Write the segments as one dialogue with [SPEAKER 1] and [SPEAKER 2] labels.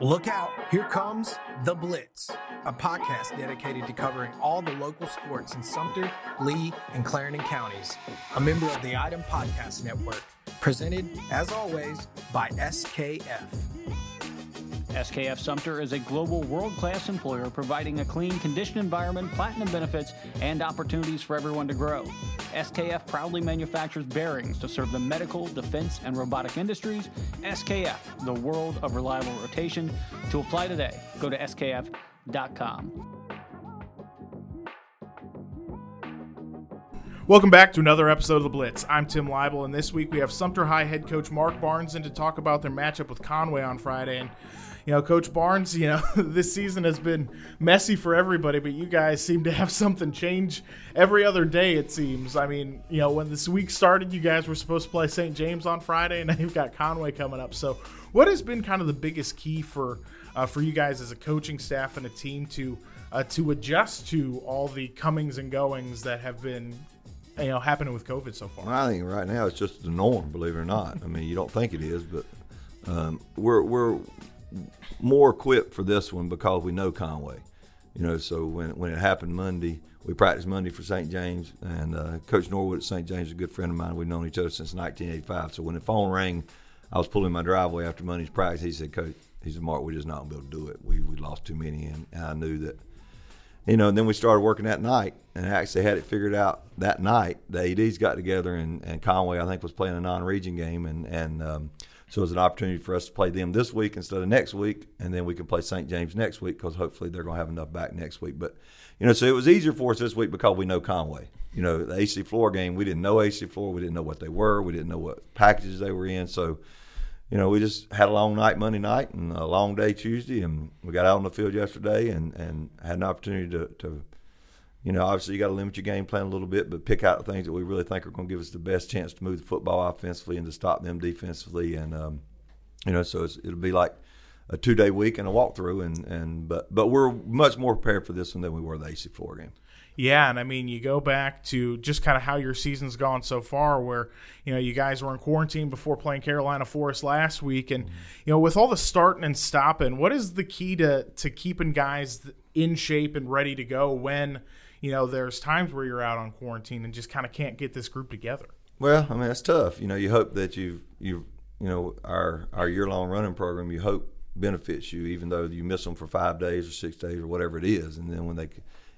[SPEAKER 1] Look out, here comes The Blitz, a podcast dedicated to covering all the local sports in Sumter, Lee, and Clarendon counties. A member of the Item Podcast Network, presented, as always, by SKF.
[SPEAKER 2] SKF Sumter is a global world class employer providing a clean, conditioned environment, platinum benefits, and opportunities for everyone to grow. SKF proudly manufactures bearings to serve the medical, defense, and robotic industries. SKF, the world of reliable rotation. To apply today, go to skf.com.
[SPEAKER 3] Welcome back to another episode of The Blitz. I'm Tim Leibel, and this week we have Sumter High head coach Mark Barnes in to talk about their matchup with Conway on Friday. And you know, Coach Barnes, you know, this season has been messy for everybody, but you guys seem to have something change every other day, it seems. I mean, you know, when this week started, you guys were supposed to play St. James on Friday, and now you've got Conway coming up. So, what has been kind of the biggest key for uh, for you guys as a coaching staff and a team to uh, to adjust to all the comings and goings that have been you know happening with COVID so far?
[SPEAKER 4] I think right now it's just the norm, believe it or not. I mean, you don't think it is, but um, we're we're more equipped for this one because we know Conway. You know, so when when it happened Monday, we practiced Monday for St. James, and uh, Coach Norwood at St. James is a good friend of mine. We've known each other since 1985. So when the phone rang, I was pulling my driveway after Monday's practice. He said, "Coach, he said, Mark, we're just not gonna be able to do it. We we lost too many, and I knew that." You know, and then we started working that night, and actually had it figured out that night. The ads got together, and, and Conway, I think, was playing a non-region game, and and um, so it's an opportunity for us to play them this week instead of next week, and then we can play St. James next week because hopefully they're going to have enough back next week. But you know, so it was easier for us this week because we know Conway. You know, the AC Flora game, we didn't know AC Flora, we didn't know what they were, we didn't know what packages they were in, so. You know, we just had a long night Monday night and a long day Tuesday, and we got out on the field yesterday and, and had an opportunity to, to you know, obviously you got to limit your game plan a little bit, but pick out the things that we really think are going to give us the best chance to move the football offensively and to stop them defensively. And um, you know, so it'll be like a two day week and a walkthrough, and and but but we're much more prepared for this one than we were the AC Flora game.
[SPEAKER 3] Yeah, and I mean, you go back to just kind of how your season's gone so far, where you know you guys were in quarantine before playing Carolina Forest last week, and mm-hmm. you know with all the starting and stopping, what is the key to to keeping guys in shape and ready to go when you know there's times where you're out on quarantine and just kind of can't get this group together?
[SPEAKER 4] Well, I mean that's tough. You know, you hope that you've you've you know our our year long running program you hope benefits you even though you miss them for five days or six days or whatever it is and then when they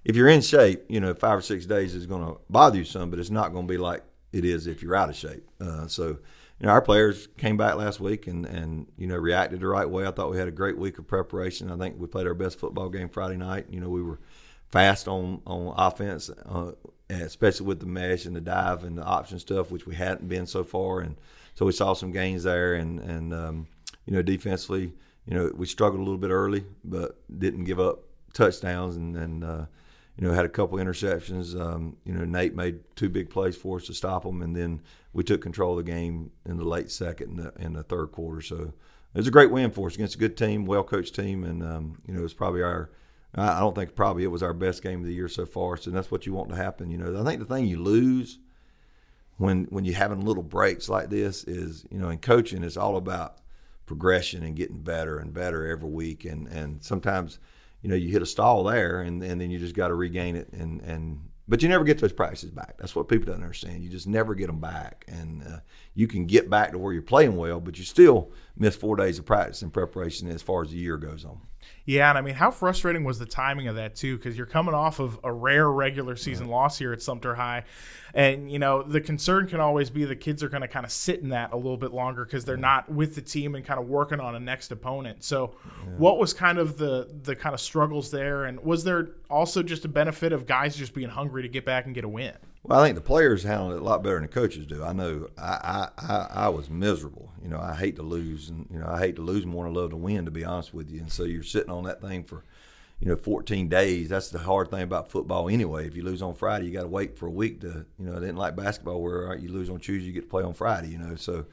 [SPEAKER 4] if you're in shape you know five or six days is going to bother you some but it's not going to be like it is if you're out of shape. Uh, so you know our players came back last week and and you know reacted the right way. I thought we had a great week of preparation. I think we played our best football game friday night. You know we were fast on on offense uh, especially with the mesh and the dive and the option stuff which we hadn't been so far. And so we saw some gains there, and and um, you know defensively, you know we struggled a little bit early, but didn't give up touchdowns, and and uh, you know had a couple interceptions. Um, you know Nate made two big plays for us to stop them, and then we took control of the game in the late second and the, in the third quarter. So it was a great win for us against a good team, well coached team, and um, you know it was probably our I don't think probably it was our best game of the year so far. So that's what you want to happen. You know, I think the thing you lose when when you're having little breaks like this is you know in coaching it's all about progression and getting better and better every week and and sometimes you know you hit a stall there and, and then you just got to regain it and and but you never get those practices back that's what people don't understand you just never get them back and uh, you can get back to where you're playing well but you still miss four days of practice and preparation as far as the year goes on
[SPEAKER 3] yeah, and I mean, how frustrating was the timing of that too? Because you're coming off of a rare regular season right. loss here at Sumter High, and you know the concern can always be the kids are going to kind of sit in that a little bit longer because they're not with the team and kind of working on a next opponent. So, yeah. what was kind of the the kind of struggles there, and was there also just a benefit of guys just being hungry to get back and get a win?
[SPEAKER 4] Well, I think the players handled it a lot better than the coaches do. I know I, I, I, I was miserable. You know, I hate to lose, and you know, I hate to lose more than I love to win. To be honest with you, and so you're sitting on that thing for, you know, 14 days. That's the hard thing about football anyway. If you lose on Friday, you got to wait for a week to, you know, I didn't like basketball where you lose on Tuesday, you get to play on Friday. You know, so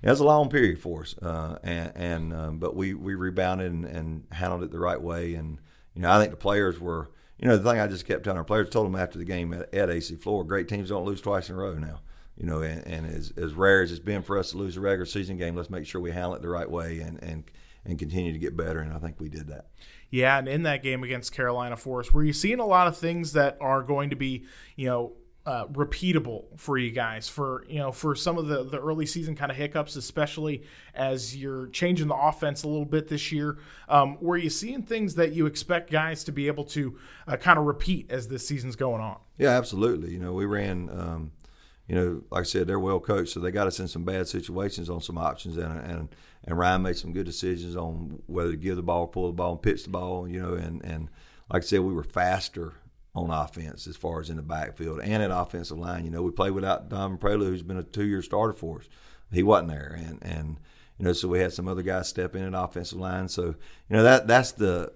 [SPEAKER 4] it was a long period for us, uh, and, and um, but we we rebounded and, and handled it the right way, and you know, I think the players were you know, the thing I just kept telling our players, told them after the game at, at AC Flora, great teams don't lose twice in a row now. You know, and, and as, as rare as it's been for us to lose a regular season game, let's make sure we handle it the right way and, and and continue to get better. And I think we did that.
[SPEAKER 3] Yeah, and in that game against Carolina Forest, were you seeing a lot of things that are going to be, you know, uh, repeatable for you guys for you know for some of the the early season kind of hiccups, especially as you're changing the offense a little bit this year. Um, were you seeing things that you expect guys to be able to uh, kind of repeat as this season's going on?
[SPEAKER 4] Yeah, absolutely. You know, we ran. Um, you know, like I said, they're well coached, so they got us in some bad situations on some options, and and and Ryan made some good decisions on whether to give the ball, pull the ball, and pitch the ball. You know, and and like I said, we were faster on offense as far as in the backfield and at offensive line. You know, we played without Dom Prelu, who's been a two-year starter for us. He wasn't there, and and you know, so we had some other guys step in at offensive line. So you know that that's the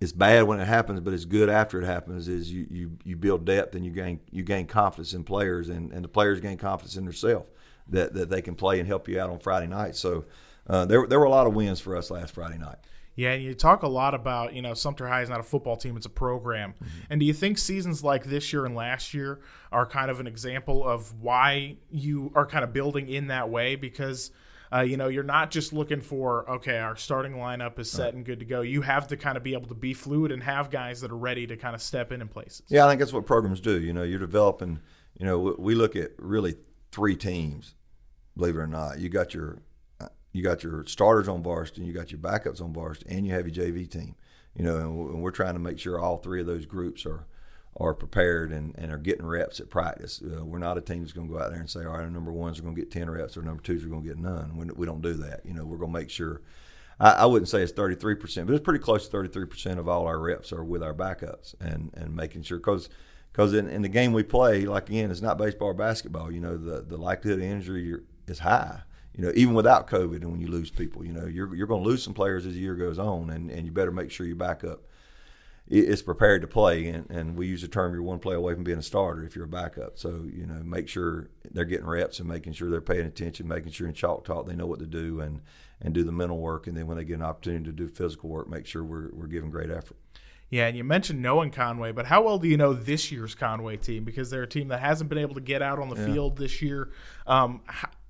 [SPEAKER 4] it's bad when it happens, but it's good after it happens. Is you you, you build depth and you gain you gain confidence in players, and, and the players gain confidence in themselves that that they can play and help you out on Friday night. So uh, there there were a lot of wins for us last Friday night.
[SPEAKER 3] Yeah, and you talk a lot about, you know, Sumter High is not a football team, it's a program. Mm-hmm. And do you think seasons like this year and last year are kind of an example of why you are kind of building in that way? Because, uh, you know, you're not just looking for, okay, our starting lineup is set right. and good to go. You have to kind of be able to be fluid and have guys that are ready to kind of step in in places.
[SPEAKER 4] Yeah, I think that's what programs do. You know, you're developing, you know, we look at really three teams, believe it or not. You got your you got your starters on varsity, you got your backups on varsity, and you have your JV team. You know, and we're trying to make sure all three of those groups are are prepared and, and are getting reps at practice. Uh, we're not a team that's going to go out there and say, all right, our number ones are going to get 10 reps, or number twos are going to get none. We, we don't do that. You know, we're going to make sure. I, I wouldn't say it's 33%, but it's pretty close to 33% of all our reps are with our backups and, and making sure, because because in, in the game we play, like again, it's not baseball or basketball. You know, the, the likelihood of injury is high you know, even without COVID, and when you lose people, you know, you're you're going to lose some players as the year goes on, and, and you better make sure your backup is prepared to play. And, and we use the term you're one play away from being a starter if you're a backup. So you know, make sure they're getting reps and making sure they're paying attention, making sure in chalk talk they know what to do and and do the mental work. And then when they get an opportunity to do physical work, make sure we're we're giving great effort.
[SPEAKER 3] Yeah, and you mentioned knowing Conway, but how well do you know this year's Conway team? Because they're a team that hasn't been able to get out on the yeah. field this year. Um,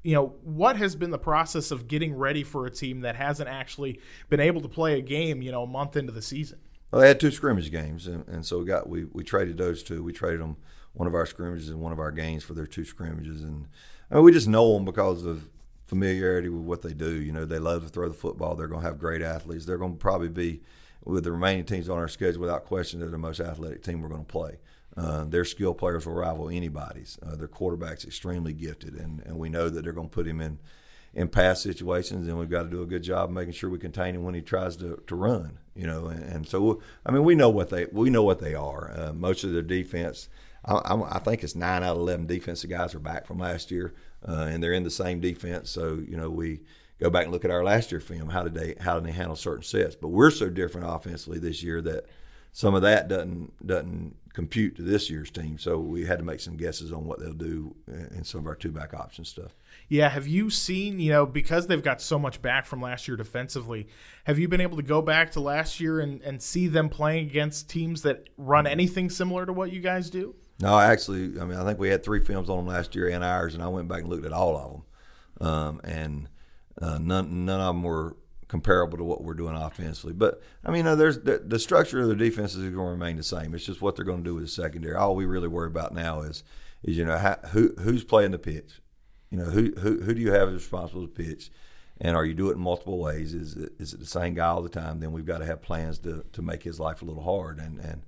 [SPEAKER 3] you know, what has been the process of getting ready for a team that hasn't actually been able to play a game, you know, a month into the season?
[SPEAKER 4] Well, they had two scrimmage games, and, and so we got we, we traded those two. We traded them one of our scrimmages and one of our games for their two scrimmages, and I mean, we just know them because of familiarity with what they do. You know, they love to throw the football. They're going to have great athletes. They're going to probably be with the remaining teams on our schedule without question. They're the most athletic team we're going to play. Uh, their skill players will rival anybody's. Uh, their quarterback's extremely gifted, and, and we know that they're going to put him in in pass situations, and we've got to do a good job making sure we contain him when he tries to, to run. You know, and, and so I mean, we know what they we know what they are. Uh, most of their defense, I, I, think it's nine out of eleven defensive guys are back from last year, uh, and they're in the same defense. So you know, we go back and look at our last year film. How did they how did they handle certain sets? But we're so different offensively this year that some of that doesn't doesn't compute to this year's team. So we had to make some guesses on what they'll do in some of our two back option stuff.
[SPEAKER 3] Yeah, have you seen, you know, because they've got so much back from last year defensively, have you been able to go back to last year and, and see them playing against teams that run mm-hmm. anything similar to what you guys do?
[SPEAKER 4] No, actually, I mean, I think we had three films on them last year and ours, and I went back and looked at all of them. Um, and uh, none, none of them were comparable to what we're doing offensively. But I mean, you know, there's the, the, structure of the defenses is going to remain the same. It's just what they're going to do with the secondary. All we really worry about now is is you know how, who who's playing the pitch. You know who who who do you have responsible to pitch, and are you doing it in multiple ways? Is it, is it the same guy all the time? Then we've got to have plans to to make his life a little hard and and.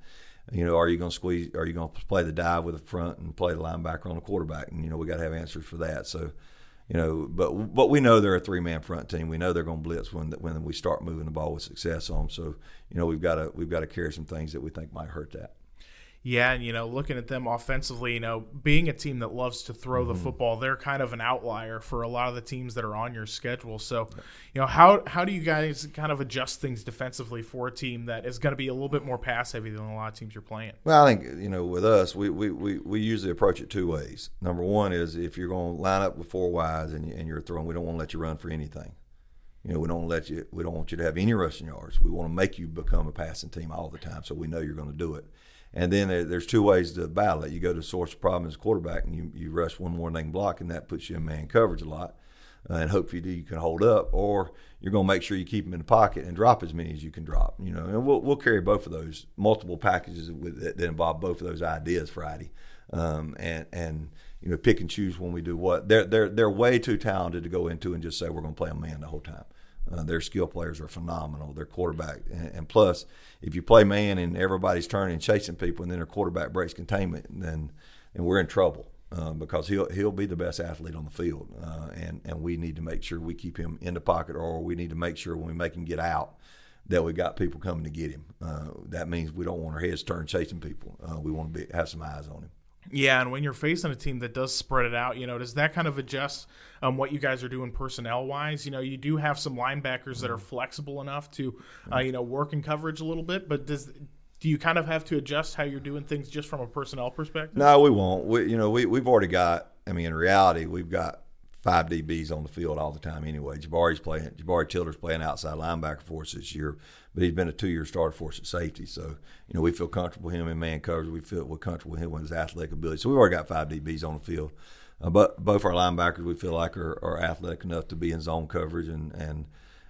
[SPEAKER 4] You know, are you going to squeeze? Are you going to play the dive with the front and play the linebacker on the quarterback? And you know, we got to have answers for that. So, you know, but but we know they're a three man front team. We know they're going to blitz when when we start moving the ball with success on. So you know, we've got to we've got to carry some things that we think might hurt that.
[SPEAKER 3] Yeah, and you know, looking at them offensively, you know, being a team that loves to throw mm-hmm. the football, they're kind of an outlier for a lot of the teams that are on your schedule. So, you know, how how do you guys kind of adjust things defensively for a team that is going to be a little bit more pass heavy than a lot of teams you're playing?
[SPEAKER 4] Well, I think you know, with us, we we, we, we usually approach it two ways. Number one is if you're going to line up with four wides and, and you're throwing, we don't want to let you run for anything. You know, we don't let you. We don't want you to have any rushing yards. We want to make you become a passing team all the time, so we know you're going to do it. And then there, there's two ways to battle it. You go to source of problem as quarterback, and you, you rush one more thing block, and that puts you in man coverage a lot. uh, and hope you do you can hold up, or you're going to make sure you keep them in the pocket and drop as many as you can drop. You know, and we'll we'll carry both of those multiple packages with, that, that involve both of those ideas Friday, um, and and you know pick and choose when we do what. They're they're they're way too talented to go into and just say we're going to play a man the whole time. Uh, their skill players are phenomenal. Their quarterback, and, and, plus, if you play man and everybody's turning and chasing people, and then their quarterback breaks containment, then and we're in trouble uh, because he'll he'll be the best athlete on the field, uh, and and we need to make sure we keep him in the pocket, or we need to make sure when we make him get out that we got people coming to get him. Uh, that means we don't want our heads turned chasing people. Uh, we want to be, have some eyes on him.
[SPEAKER 3] Yeah, and when you're facing a team that does spread it out, you know, does that kind of adjust um, what you guys are doing personnel wise? You know, you do have some linebackers that are flexible enough to, uh, you know, work in coverage a little bit, but does do you kind of have to adjust how you're doing things just from a personnel perspective?
[SPEAKER 4] No, we won't. We, you know, we we've already got. I mean, in reality, we've got five DBs on the field all the time anyway. Jabari's playing. Jabari Tiller's playing outside linebacker for us this year, but he's been a two-year starter for us at safety. So you know we feel comfortable with him in man coverage. We feel we're comfortable with him with his athletic ability. So we've already got five DBs on the field. Uh, but both our linebackers we feel like are, are athletic enough to be in zone coverage and and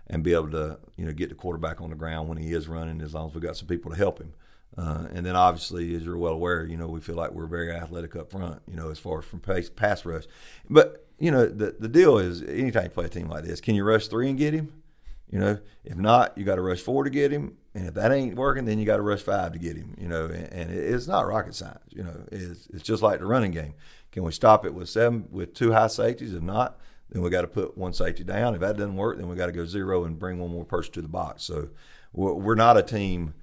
[SPEAKER 4] and be able to you know get the quarterback on the ground when he is running as long as we've got some people to help him. Uh, and then obviously, as you're well aware, you know we feel like we're very athletic up front. You know as far as from pace, pass rush, but you know the the deal is anytime you play a team like this, can you rush three and get him? You know, if not, you got to rush four to get him, and if that ain't working, then you got to rush five to get him. You know, and, and it's not rocket science. You know, it's it's just like the running game. Can we stop it with seven with two high safeties? If not, then we got to put one safety down. If that doesn't work, then we got to go zero and bring one more person to the box. So we're, we're not a team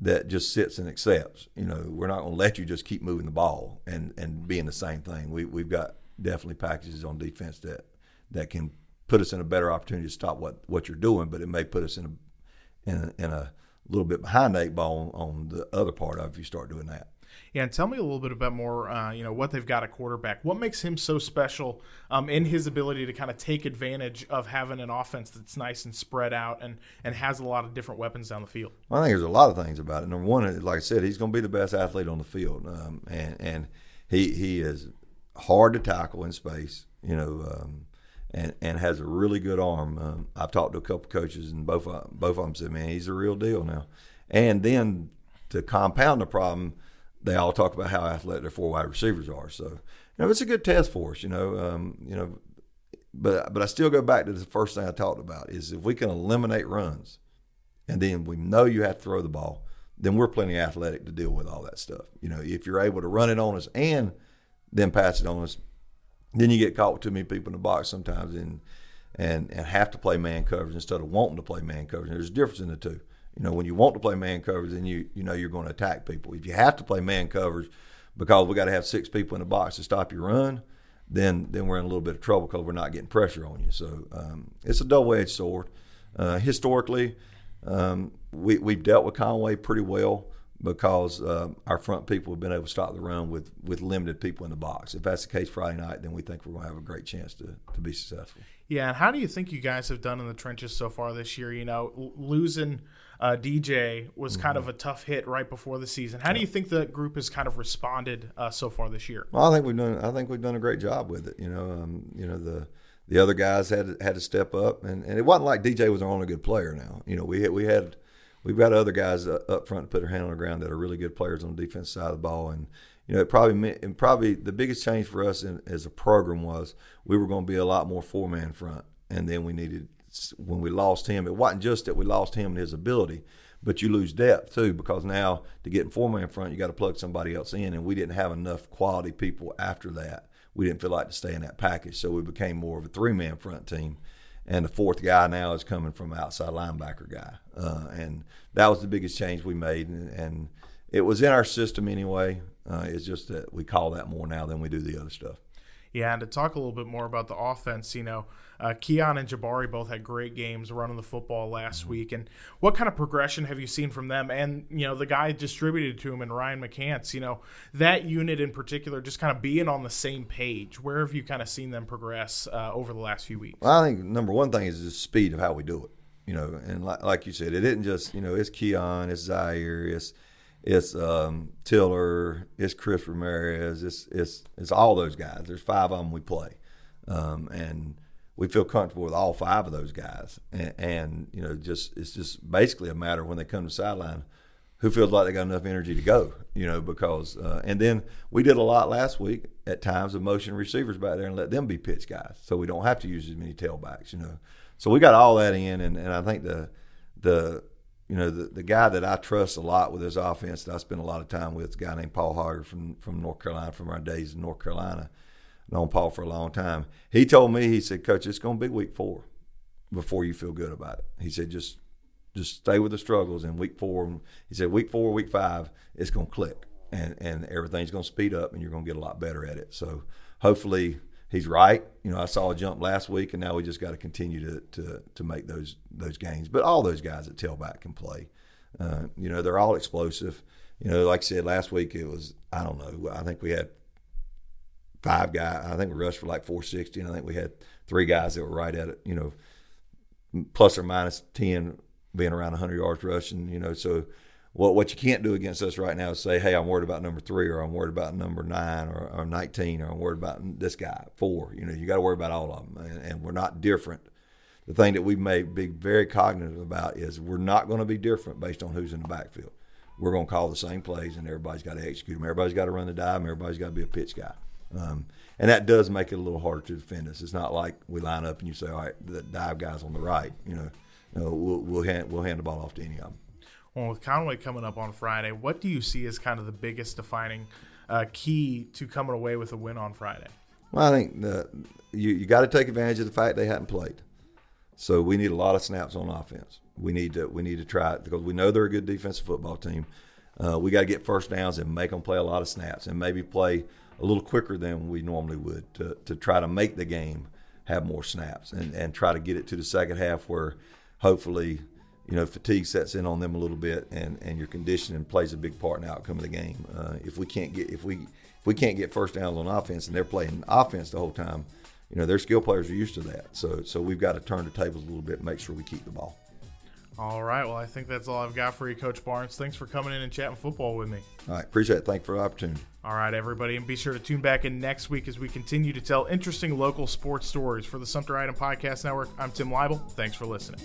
[SPEAKER 4] that just sits and accepts. You know, we're not going to let you just keep moving the ball and and being the same thing. We we've got definitely packages on defense that that can put us in a better opportunity to stop what what you're doing, but it may put us in a in a, in a little bit behind eight ball on, on the other part of if you start doing that.
[SPEAKER 3] Yeah, and tell me a little bit about more, uh, you know, what they've got a quarterback. What makes him so special um, in his ability to kind of take advantage of having an offense that's nice and spread out and, and has a lot of different weapons down the field?
[SPEAKER 4] Well, I think there's a lot of things about it. Number one, like I said, he's going to be the best athlete on the field, um, and and he he is hard to tackle in space, you know, um, and and has a really good arm. Um, I've talked to a couple coaches, and both both of them said, "Man, he's a real deal now." And then to compound the problem they all talk about how athletic their four wide receivers are. So, you know, it's a good test for us. You know, um, you know, but but I still go back to the first thing I talked about is if we can eliminate runs, and then we know you have to throw the ball, then we're plenty athletic to deal with all that stuff. You know, if you're able to run it on us and then pass it on us, then you get caught with too many people in the box sometimes and and and have to play man coverage instead of wanting to play man coverage. There's a difference in the two. You know, when you want to play man coverage, then you you know you're going to attack people. If you have to play man coverage because we got to have six people in the box to stop your run, then then we're in a little bit of trouble because we're not getting pressure on you. So um, it's a double-edged sword. Uh, historically, um, we we've dealt with Conway pretty well because uh, our front people have been able to stop the run with, with limited people in the box. If that's the case Friday night, then we think we're going to have a great chance to, to be successful.
[SPEAKER 3] Yeah, and how do you think you guys have done in the trenches so far this year? You know, losing – uh, DJ was mm-hmm. kind of a tough hit right before the season. How do you think the group has kind of responded uh, so far this year?
[SPEAKER 4] Well, I think we've done. I think we've done a great job with it. You know, um, you know the the other guys had had to step up, and, and it wasn't like DJ was our only good player. Now, you know, we had, we had we've got other guys uh, up front to put their hand on the ground that are really good players on the defense side of the ball, and you know, it probably and probably the biggest change for us in, as a program was we were going to be a lot more four man front, and then we needed when we lost him, it wasn't just that we lost him and his ability, but you lose depth too because now to get in four man front, you got to plug somebody else in, and we didn't have enough quality people after that. We didn't feel like to stay in that package, so we became more of a three man front team. And the fourth guy now is coming from outside linebacker guy, uh, and that was the biggest change we made, and, and it was in our system anyway. Uh, it's just that we call that more now than we do the other stuff.
[SPEAKER 3] Yeah, and to talk a little bit more about the offense, you know, uh, Keon and Jabari both had great games running the football last mm-hmm. week. And what kind of progression have you seen from them? And, you know, the guy distributed to him and Ryan McCants, you know, that unit in particular, just kind of being on the same page. Where have you kind of seen them progress uh, over the last few weeks?
[SPEAKER 4] Well, I think number one thing is the speed of how we do it. You know, and like, like you said, it didn't just, you know, it's Keon, it's Zaire, it's – it's um, Tiller, it's Chris Ramirez, it's it's it's all those guys. There's five of them we play, um, and we feel comfortable with all five of those guys, and, and you know, just it's just basically a matter when they come to sideline, who feels like they got enough energy to go, you know, because uh, and then we did a lot last week at times of motion receivers back there and let them be pitch guys, so we don't have to use as many tailbacks, you know. So we got all that in, and, and I think the the you know the, the guy that I trust a lot with his offense that I spend a lot of time with, is a guy named Paul Hager from from North Carolina, from our days in North Carolina known Paul for a long time. He told me, he said, Coach, it's going to be week four before you feel good about it. He said, just just stay with the struggles. And week four, he said, week four, week five, it's going to click, and and everything's going to speed up, and you're going to get a lot better at it. So hopefully he's right. You know, I saw a jump last week, and now we just got to continue to to to make those those gains. But all those guys at tailback can play. Uh, you know, they're all explosive. You know, like I said last week, it was I don't know. I think we had five guys. I think we rushed for like 460, and I think we had three guys that were right at it. You know, plus or minus 10 being around 100 yards rushing. You know, so what what you can't do against us right now is say, hey, I'm worried about number three, or I'm worried about number nine, or, or 19, or I'm worried about this guy four. You know, you got to worry about all of them, and, and we're not different. The thing that we may be very cognizant about is we're not going to be different based on who's in the backfield. We're going to call the same plays, and everybody's got to execute them. Everybody's got to run the dive, and everybody's got to be a pitch guy. Um, and that does make it a little harder to defend us. It's not like we line up and you say, all right, the dive guy's on the right. You know, no, we'll we'll hand, we'll hand the ball off to any of them.
[SPEAKER 3] Well, with Conway coming up on Friday, what do you see as kind of the biggest defining uh, key to coming away with a win on Friday?
[SPEAKER 4] Well, I think the, you you got to take advantage of the fact they hadn't played. So we need a lot of snaps on offense. We need to we need to try it because we know they're a good defensive football team. Uh, we got to get first downs and make them play a lot of snaps and maybe play a little quicker than we normally would to, to try to make the game have more snaps and, and try to get it to the second half where hopefully you know fatigue sets in on them a little bit and, and your conditioning plays a big part in the outcome of the game. Uh, if we can't get if we if we can't get first downs on offense and they're playing offense the whole time, you know their skill players are used to that. So so we've got to turn the tables a little bit, and make sure we keep the ball.
[SPEAKER 3] All right. Well, I think that's all I've got for you, Coach Barnes. Thanks for coming in and chatting football with me.
[SPEAKER 4] All right. Appreciate it. Thank you for the opportunity.
[SPEAKER 3] All right, everybody. And be sure to tune back in next week as we continue to tell interesting local sports stories. For the Sumter Item Podcast Network, I'm Tim Leibel. Thanks for listening.